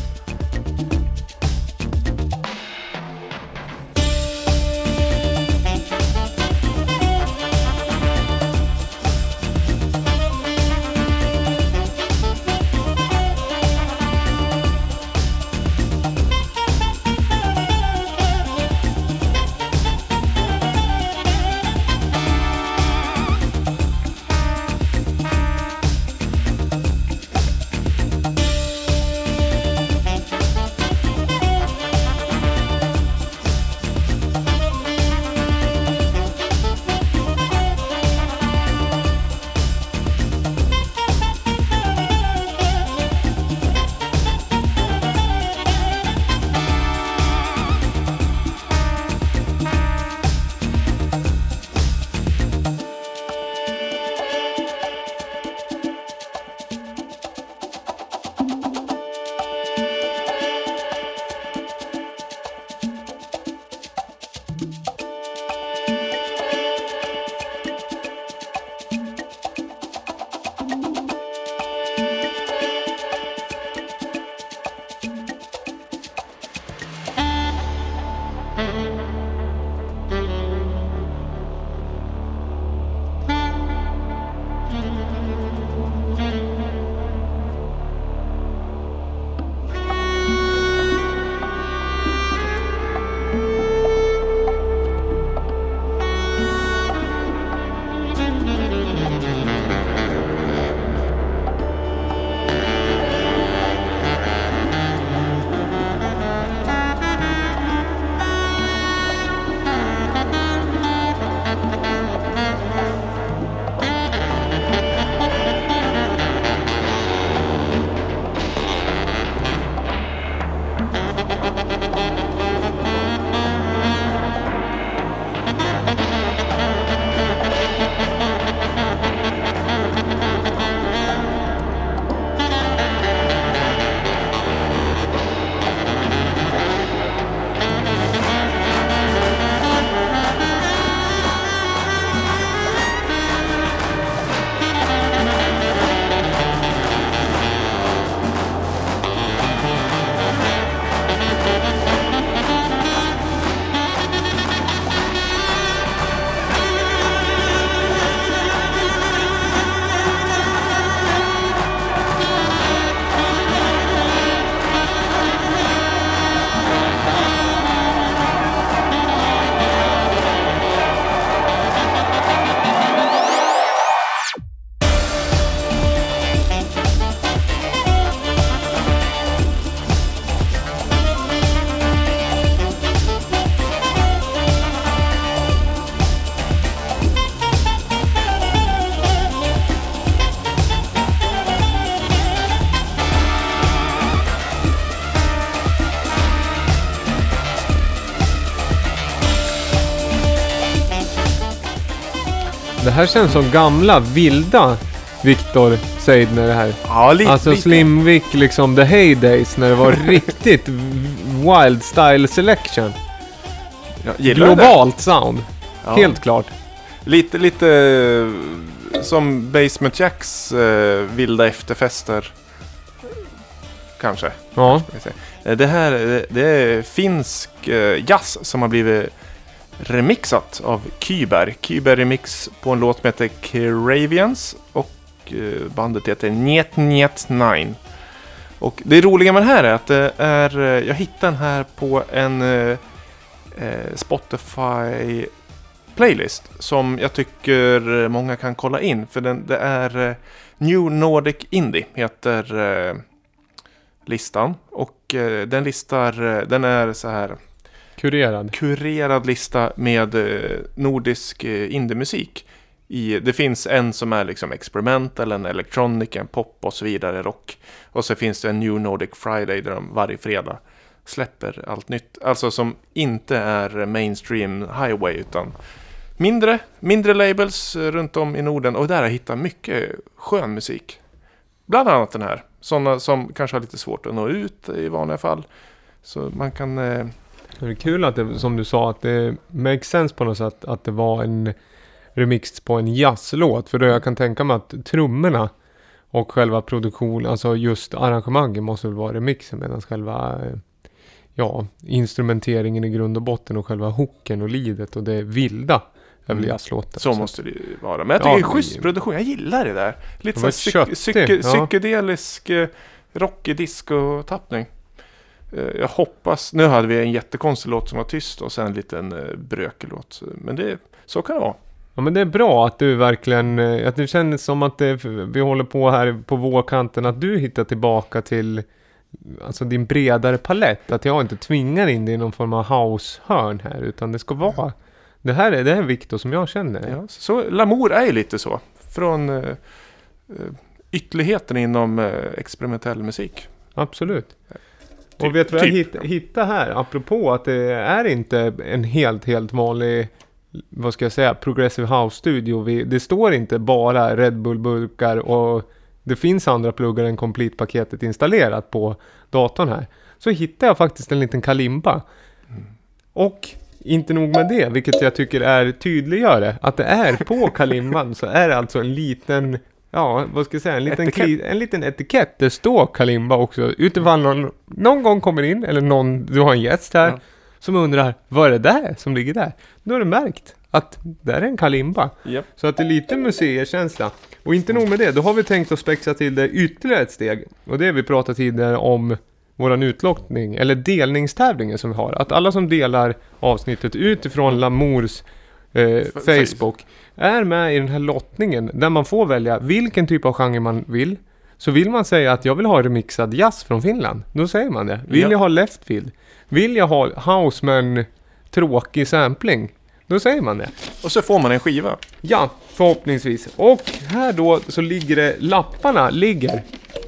här känns som gamla, vilda Victor Seidner det här. Ja, lite. Alltså lite. Slimvik, liksom the heydays när det var <laughs> riktigt wild style selection. Ja, du det? Globalt sound. Ja. Helt klart. Lite, lite eh, som Basement Jacks eh, vilda efterfester. Kanske. Ja. Eh, Det här eh, det är finsk jazz som har blivit remixat av Kyber. Kyber remix på en låt som heter Caravians och eh, bandet heter Njet Njet Nine. Och det roliga med det här är att det är, eh, jag hittade den här på en eh, eh, Spotify playlist som jag tycker många kan kolla in. För den, det är New Nordic Indie heter eh, listan. Och eh, den listar, den är så här Kurerad. kurerad lista med eh, nordisk eh, indiemusik. I, det finns en som är liksom experimental, en electronic, en pop och så vidare, rock. Och så finns det en New Nordic Friday där de varje fredag släpper allt nytt. Alltså som inte är mainstream highway utan mindre, mindre labels eh, runt om i Norden. Och där har jag hittat mycket skön musik. Bland annat den här. Sådana som kanske har lite svårt att nå ut i vanliga fall. Så man kan... Det är kul att det, som du sa, att det makes sense på något sätt att det var en remix på en jazzlåt. För då jag kan tänka mig att trummorna och själva produktionen, alltså just arrangemangen måste väl vara remixen medan själva ja, instrumenteringen i grund och botten och själva hooken och lidet och det vilda är väl Mm. jazzlåten. Så måste det ju vara. Men jag tycker Ja, det är schysst produktion. Jag gillar det där. Lite Det var så här psyk- köttig, psyke- ja. psykedelisk, eh, rockig disco-tappning. Eh, Jag hoppas... Nu hade vi en jättekonstig låt som var tyst och sen en liten eh, brökelåt. Men det, så kan det vara. Ja men det är bra att du verkligen, eh, att det känns som att det, vi håller på här på vårkanten, att du hittar tillbaka till Alltså din bredare palett, att jag inte tvingar in dig i någon form av house-hörn här, utan det ska vara Det här är, det här är Viktor som jag känner. Ja, så Lamour är ju lite så. Från eh, ytterligheten inom eh, experimentell musik. Absolut. Typ- Och vet du vad jag typ. hitt, hittade här? Apropå att det är inte en helt, helt vanlig vad ska jag säga, progressive house-studio. Det står inte bara Red Bull-burkar och det finns andra pluggar än Complete-paketet installerat på datorn här. Så hittade jag faktiskt en liten kalimba. Och inte nog med det, vilket jag tycker är tydliggörande, att det är på kalimban så är det alltså en liten, ja vad ska jag säga, en liten, Etikett. kli, en liten etikett. Det står kalimba också, utifall någon, någon gång kommer in, eller någon, du har en gäst här, Ja. som undrar, vad är det där som ligger där? Då är det märkt att det är en kalimba. Japp. Så att det är lite museikänsla. Och inte nog med det, då har vi tänkt att spexa till det ytterligare ett steg. Och det vi pratat tidigare om våran utlottning, eller delningstävlingen som vi har. Att alla som delar avsnittet utifrån Lamours eh, Facebook är med i den här lottningen där man får välja vilken typ av genre man vill. Så vill man säga att jag vill ha remixad jazz från Finland, då säger man det. Vill Ja. jag ha leftfield? Vill jag ha house med en tråkig sampling? Då säger man det. Och så får man en skiva. Ja, förhoppningsvis. Och här då så ligger det, lapparna ligger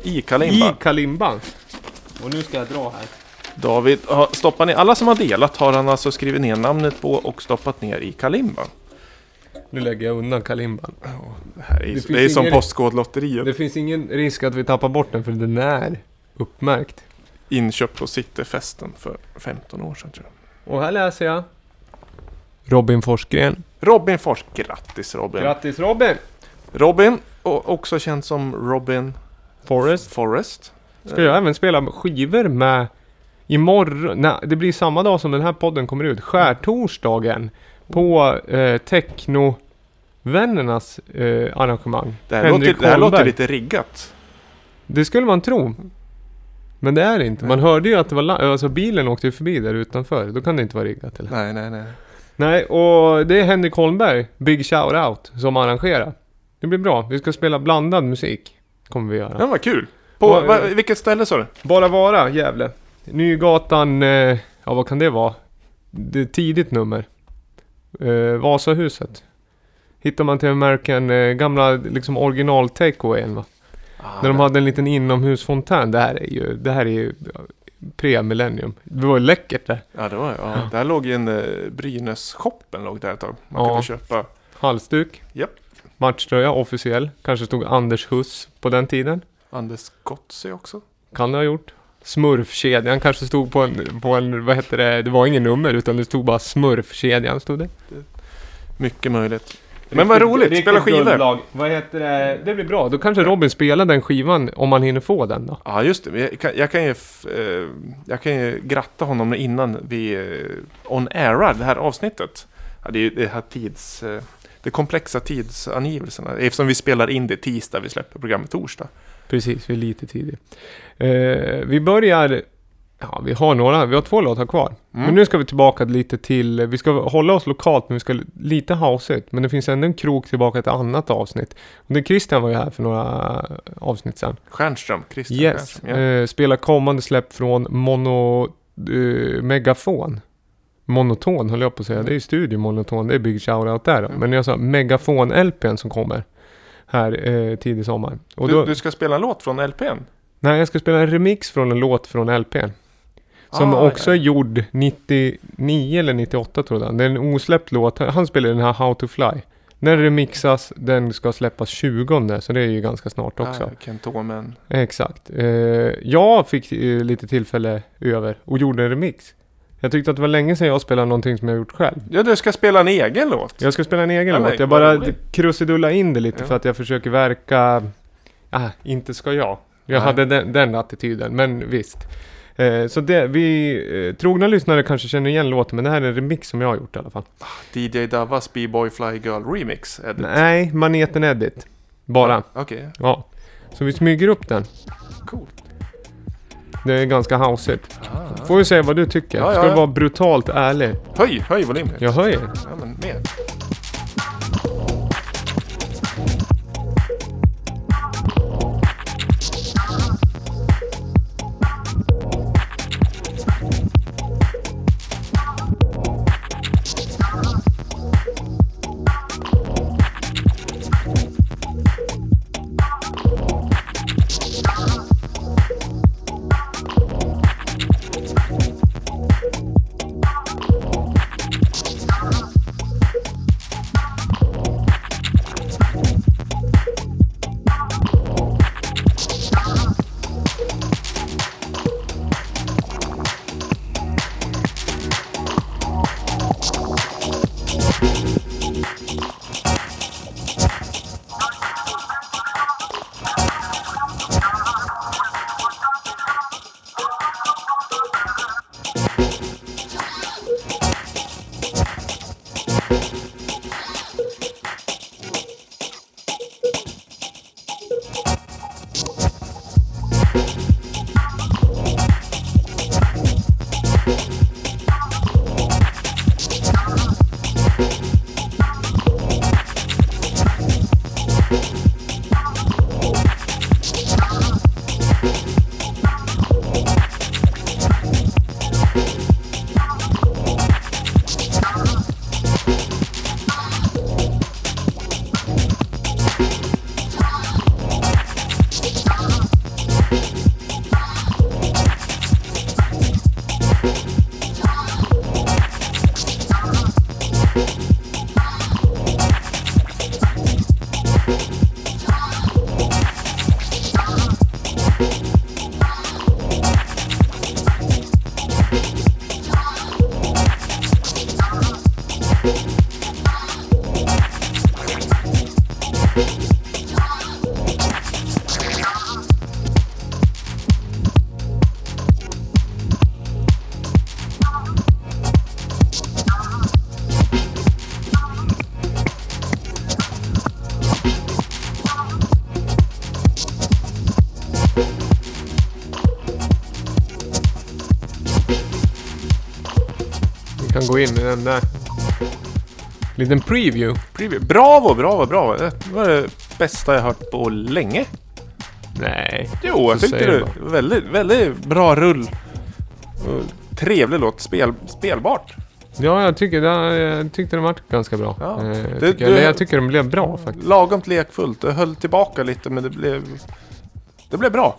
I kalimba. i kalimban. Och nu ska jag dra här. David har stoppat ner, alla som har delat har han alltså skrivit ner namnet på och stoppat ner i kalimban. Nu lägger jag undan kalimban. Det här är, Det det är som ingen- Postkodlotteriet. Det finns ingen risk att vi tappar bort den för den är uppmärkt. Inköpt på Cityfesten för 15 år sedan tror jag. Och här läser jag. Robin Forsgren. Robin Fors, grattis Robin. Grattis Robin! Robin, också känd som Robin Forrest. Forrest. Ska jag även spela skivor med imorgon? Nej, det blir samma dag som den här podden kommer ut. Skärtorsdagen. På eh, Technovännernas eh, arrangemang. Det här, Henrik låter, det här låter lite riggat. Det skulle man tro. Men det är det inte. Man hörde ju att det var alltså bilen åkte ju förbi där utanför. Då kan det inte vara riggat eller? Nej, nej, nej. Nej, och det är Henrik Holmberg, Big Shout Out, som arrangerar. Det blir bra. Vi ska spela blandad musik. Kommer vi göra. Ja, vad kul. På Vad- va, vilket ställe sa du? Bara vara, Gävle. Nygatan, eh, ja vad kan det vara? Det är tidigt nummer. Eh, Vasahuset. Hittar man till American, eh, gamla liksom original takeawayen va? När de hade en liten inomhusfontän. Det här är ju, det här är ju pre-millennium. Det var ju läckert där. Ja, det var ja. Där låg ju en eh, Brynäs-shoppen låg där ett tag. Man Ja. kunde köpa. Halsduk. Japp. Matchtröja, officiell. Kanske stod Anders Huss på den tiden. Anders Gotze också. Kan det ha gjort. Smurfkedjan kanske stod på en, på en, vad heter det, det var ingen nummer utan det stod bara Smurfkedjan stod det. Mycket möjligt. Men vad roligt, spela skivor. guldlag. Vad heter det? Det blir bra. Då kanske Robin spelar den skivan om man hinner få den då. Ja, just det. Jag kan, jag kan, ju, eh, jag kan ju gratta honom innan vi eh, on-airar det här avsnittet. Ja, det är ju det här tids... Eh, de komplexa tidsangivelserna. Eftersom vi spelar in det tisdag, vi släpper programmet torsdag. Precis, vi är lite tidigt. Eh, vi börjar Ja, vi har några, vi har två låtar kvar. Mm. Men nu ska vi tillbaka lite till, vi ska hålla oss lokalt men vi ska lite houseigt. Men det finns ändå en krok tillbaka till ett annat avsnitt. Och det Christian var ju här för några avsnitt sedan. Stjernström, Christian Yes, Stjernström. Ja. eh, spelar kommande släpp från Mono... Eh, Megafon. Monoton höll jag på att säga. Det är ju Studio Monoton, det är big shoutout där. Mm. Men jag sa Megafon-LPn som kommer här eh, tidig sommar. Och Du, då, du ska spela en låt från LPn? Nej, jag ska spela en remix från en låt från LPn. Som Ah, också ja. är gjord 99 eller 98 tror jag. Det är en osläppt låt. Han spelar den här How to Fly. Den remixas, den ska släppas 20 så det är ju ganska snart också. Ah, Kent. Exakt. Eh, jag fick eh, lite tillfälle över och gjorde en remix. Jag tyckte att det var länge sedan jag spelade någonting som jag gjort själv. Ja, du ska spela en egen låt? Jag ska spela en egen Ja, låt. Jag bara krusidulla in det lite Ja. för att jag försöker verka... Ah, inte ska jag. Jag Nej. hade den, den attityden, men visst. Eh, så det, vi, eh, trogna lyssnare kanske känner igen låten, men det här är en remix som jag har gjort i alla fall. DJ Davas B-Boy Fly Girl Remix? Edit. Nej, Maneten Edit. Bara. Okej, Ja. Så vi smyger upp den. coolt. Det är ganska houseigt. Ah. Får vi se vad du tycker. Ja, ja, Ska du ja. vara brutalt ärlig? Höj, höj volymen. Jag höjer. Ja, men mer. Gå in i den där. Liten preview. Preview. Bravo, bravo, bravo. Det var det bästa jag hört på länge. Nej. Jo, jag tyckte var väldigt, väldigt bra rull. Trevlig låt. Spel, spelbart. Ja, jag tycker, jag tyckte den var ganska bra. Ja. Eh, Det- tycker, du- jag tycker den blev bra faktiskt. Lagom lekfullt. Det höll tillbaka lite men det blev... Det blev bra.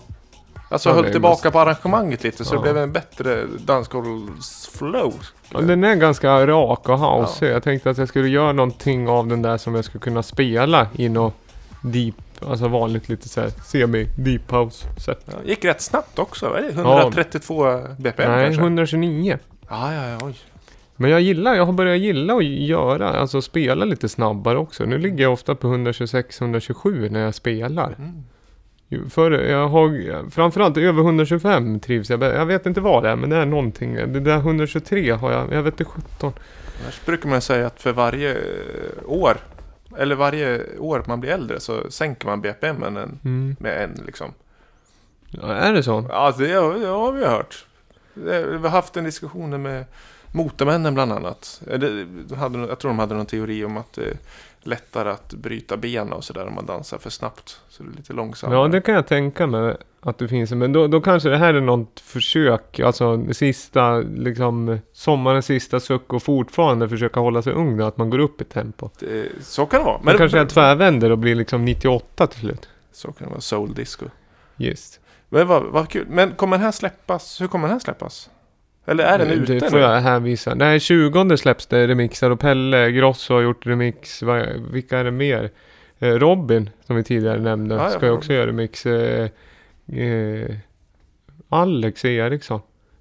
Alltså Ja, höll tillbaka måste- på arrangemanget lite så Ja. det blev en bättre dancehall-flow. Ja, den är ganska rak och house. Jag tänkte att jag skulle göra någonting av den där som jag skulle kunna spela i något deep, alltså vanligt lite såhär semi-deep house sätt. Gick rätt snabbt också. Vad är det? 132 BPM Nej, kanske? 129. Ja, ja, ja, oj. Men jag gillar, jag har börjat gilla att göra, alltså spela lite snabbare också. Nu ligger jag ofta på 126-127 när jag spelar. Mm. För jag har, framförallt över 125 trivs jag Jag vet inte vad det är, men det är någonting. Det där 123 har jag, jag vet inte 17. Annars brukar man säga att för varje eh, år, eller varje år man blir äldre så sänker man BPM en, Mm. med en liksom. Ja, är det så? Ja, det, har- det har vi hört. Eh, Vi har haft en diskussion med Motormännen bland annat. Eh, jag tror de hade någon teori om att är lättare att bryta ben och sådär om man dansar för snabbt. Så det är lite långsammare. Ja, det kan jag tänka mig att det finns. Men då, då kanske det här är något försök, alltså sista, liksom sommarens sista suck och fortfarande försöka hålla sig ung då, att man går upp i tempo. Det, så kan det vara. Men kanske jag tvärvänder och blir liksom 98 till slut. Så kan det vara. Soul disco. Just. Men vad, vad kul. Men kommer den här släppas? Hur kommer den här släppas? Eller är den ute Det får nu? jag hänvisa. Nej, 20 släpps det remixar och Pelle Grosso har gjort remix. Vilka är det mer? Eh, Robin, som vi tidigare nämnde, ja, ska ju också göra remix. Eh, eh, Alex Eriksson.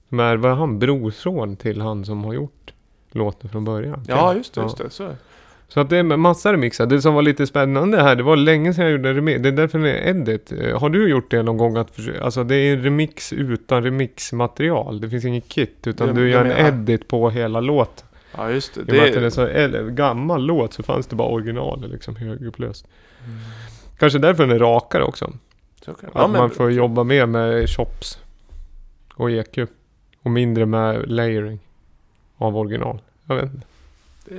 Som är, vad är han, brorson till han som har gjort låten från början. Ja, just det. Ja. Just det. Så. Så att det är massa remixar. Det som var lite spännande här, det var länge sedan jag gjorde en remix. Det är därför det är edit. Eh, Har du gjort det någon gång? Att alltså det är en remix utan remixmaterial. Det finns inget kit. Utan Det- du det gör en edit på hela låten. Ja, just det. I och med att den är det så äl- gammal låt så fanns det bara originalet liksom högupplöst. Kanske därför den är rakare också. så kan, Att ja, man får jobba mer med chops och EQ. Och mindre med layering av original. Jag vet inte. det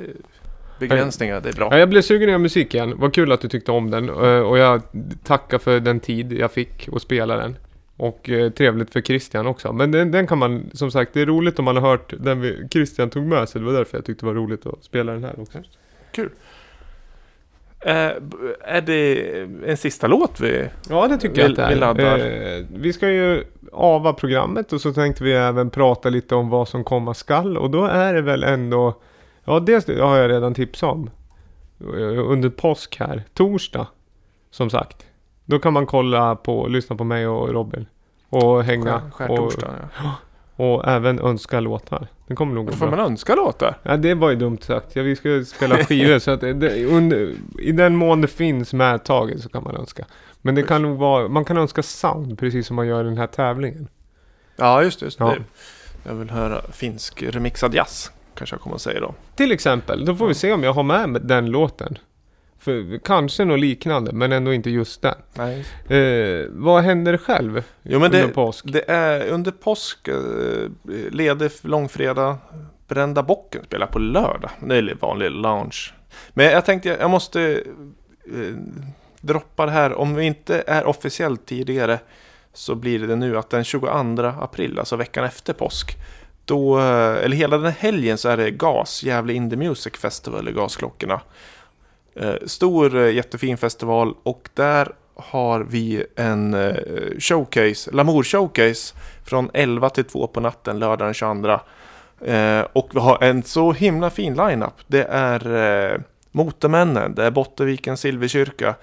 begränsningar, det är bra. Ja, jag blev sugen göra musik igen. Vad kul att du tyckte om den. Eh, Och jag tackar för den tid jag fick att spela den. Och eh, trevligt för Christian också. Men den, den kan man, som sagt, det är roligt om man har hört den vi, Christian tog med sig. Det var därför jag tyckte det var roligt att spela den här också. Eh, b- är det en sista låt vi... Ja, det tycker Vi- jag att det är. vi laddar. Eh, vi ska ju ava programmet och så tänkte vi även prata lite om vad som komma skall. Och då är det väl ändå, ja det har jag redan tipsat om. Under påsk här, torsdag. Som sagt. Då kan man kolla på, lyssna på mig och Robin. Och hänga. Skär, och, skärtorsdagen, ja. och även önska låtar. Det kommer nog gå Får bra. man önska låtar? Ja, det var ju dumt sagt. Ja, vi ska spela skivor så att det, under, i den mån det finns medtaget så kan man önska. Men det kan nog vara, man kan önska sound precis som man gör i den här tävlingen. Ja, just det. Just Ja. det. Jag vill höra finsk remixad jazz. Kanske jag kommer att säga då. Till exempel, då får vi se om jag har med den låten. För kanske något liknande, men ändå inte just den. Nej. Eh, vad händer själv Jo, men under det, påsk? det är under påsk, eh, ledig långfredag. Brända bocken spelar på lördag. Det är vanlig lounge. Men jag tänkte jag måste eh, droppa det här. Om vi inte är officiellt tidigare så blir det nu att den 22 april, alltså veckan efter påsk. Då, eh, eller hela den här helgen så är det GAS, Gävle Indie Music Festival i Gasklockorna. Eh, Stor eh, jättefin festival och där har vi en eh, showcase, Lamour Showcase från 11 till 2 på natten lördag den 22. Och vi har en så himla fin lineup. Det är Motormännen, det är Bottenviken Silverkyrka,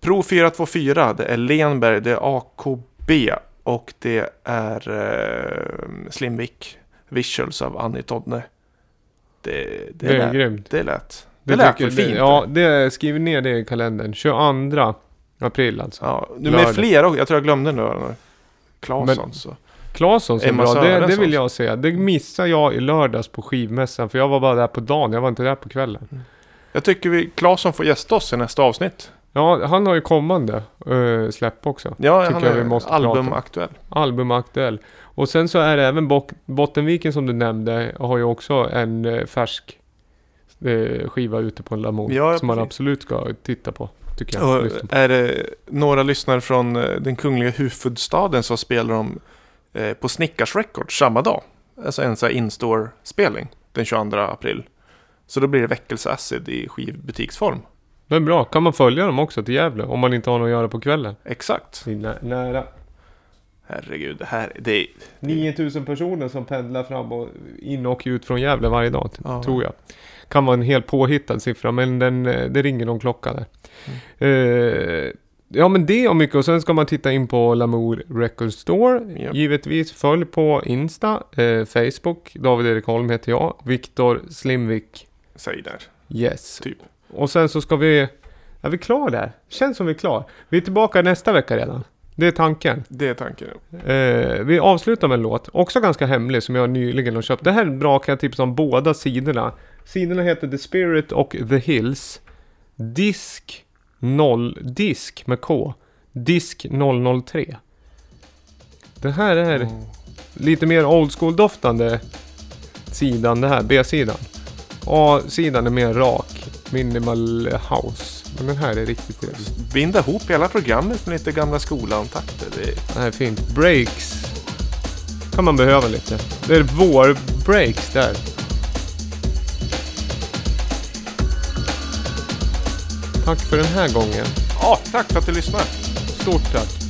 Pro 424, det är Lenberg, det är AKB och det är eh, Slimvik Visuals av Annie Todne. Det, det, Det är lät, grymt. det lät, det lät tycker- väl fint? Ja, det, skriv ner det i kalendern. 22 april alltså. Ja, nu med fler också. Jag tror jag glömde några. Claesson så. Claesson Emma bra, det, det vill jag säga. Det missade jag i lördags på skivmässan, för jag var bara där på dagen, jag var inte där på kvällen. Jag tycker vi, Claesson får gästa oss i nästa avsnitt. Ja, han har ju kommande uh, släpp också. Ja, Tycker han jag är vi måste prata om. albumaktuell. Och sen så är det även Bok- Bottenviken som du nämnde, har ju också en eh, färsk eh, skiva ute på Lamour. Ja, som man absolut ska titta på, tycker jag. Och på. är det några lyssnare från eh, den kungliga huvudstaden så spelar de eh, på Snickars Records samma dag. Alltså en sån här in-store-spelning den 22 april. Så då blir det väckelse acid i skivbutiksform. Det är bra, kan man följa dem också till Gävle om man inte har något att göra på kvällen? Exakt. Det är nä- nära. Herregud, det här det är... 9000 personer som pendlar fram och in och ut från Gävle varje dag, Ja. tror jag. Kan vara en helt påhittad siffra, men den, eh, det ringer någon klocka där. Mm. Eh, ja, men det och mycket. Och sen ska man titta in på Lamour Record Store. Japp. Givetvis, följ på Insta, eh, Facebook. David Erik Holm heter jag. Viktor Slimvik. Säg där. Yes. Typ. Och sen så ska vi... Är vi klar där? Känns som vi är klar. Vi är tillbaka nästa vecka redan. Det är tanken. Det är tanken. Eh, vi avslutar med en låt, också ganska hemlig, som jag nyligen har köpt. Det här är bra, kan jag tipsa om båda sidorna. Sidorna heter The Spirit och The Hills. Disk 0, disk med K. Disk 003. Det här är Mm. lite mer old school doftande sidan det här, B-sidan. A-sidan är mer rak, minimal house. Men den här är riktigt trevlig. Binda ihop hela programmet med lite gamla skolan-takter. Det är... Det här är fint. Breaks kan man behöva lite. Det är vår-breaks där. Tack för den här gången. Ja, tack för att du lyssnade. Stort tack.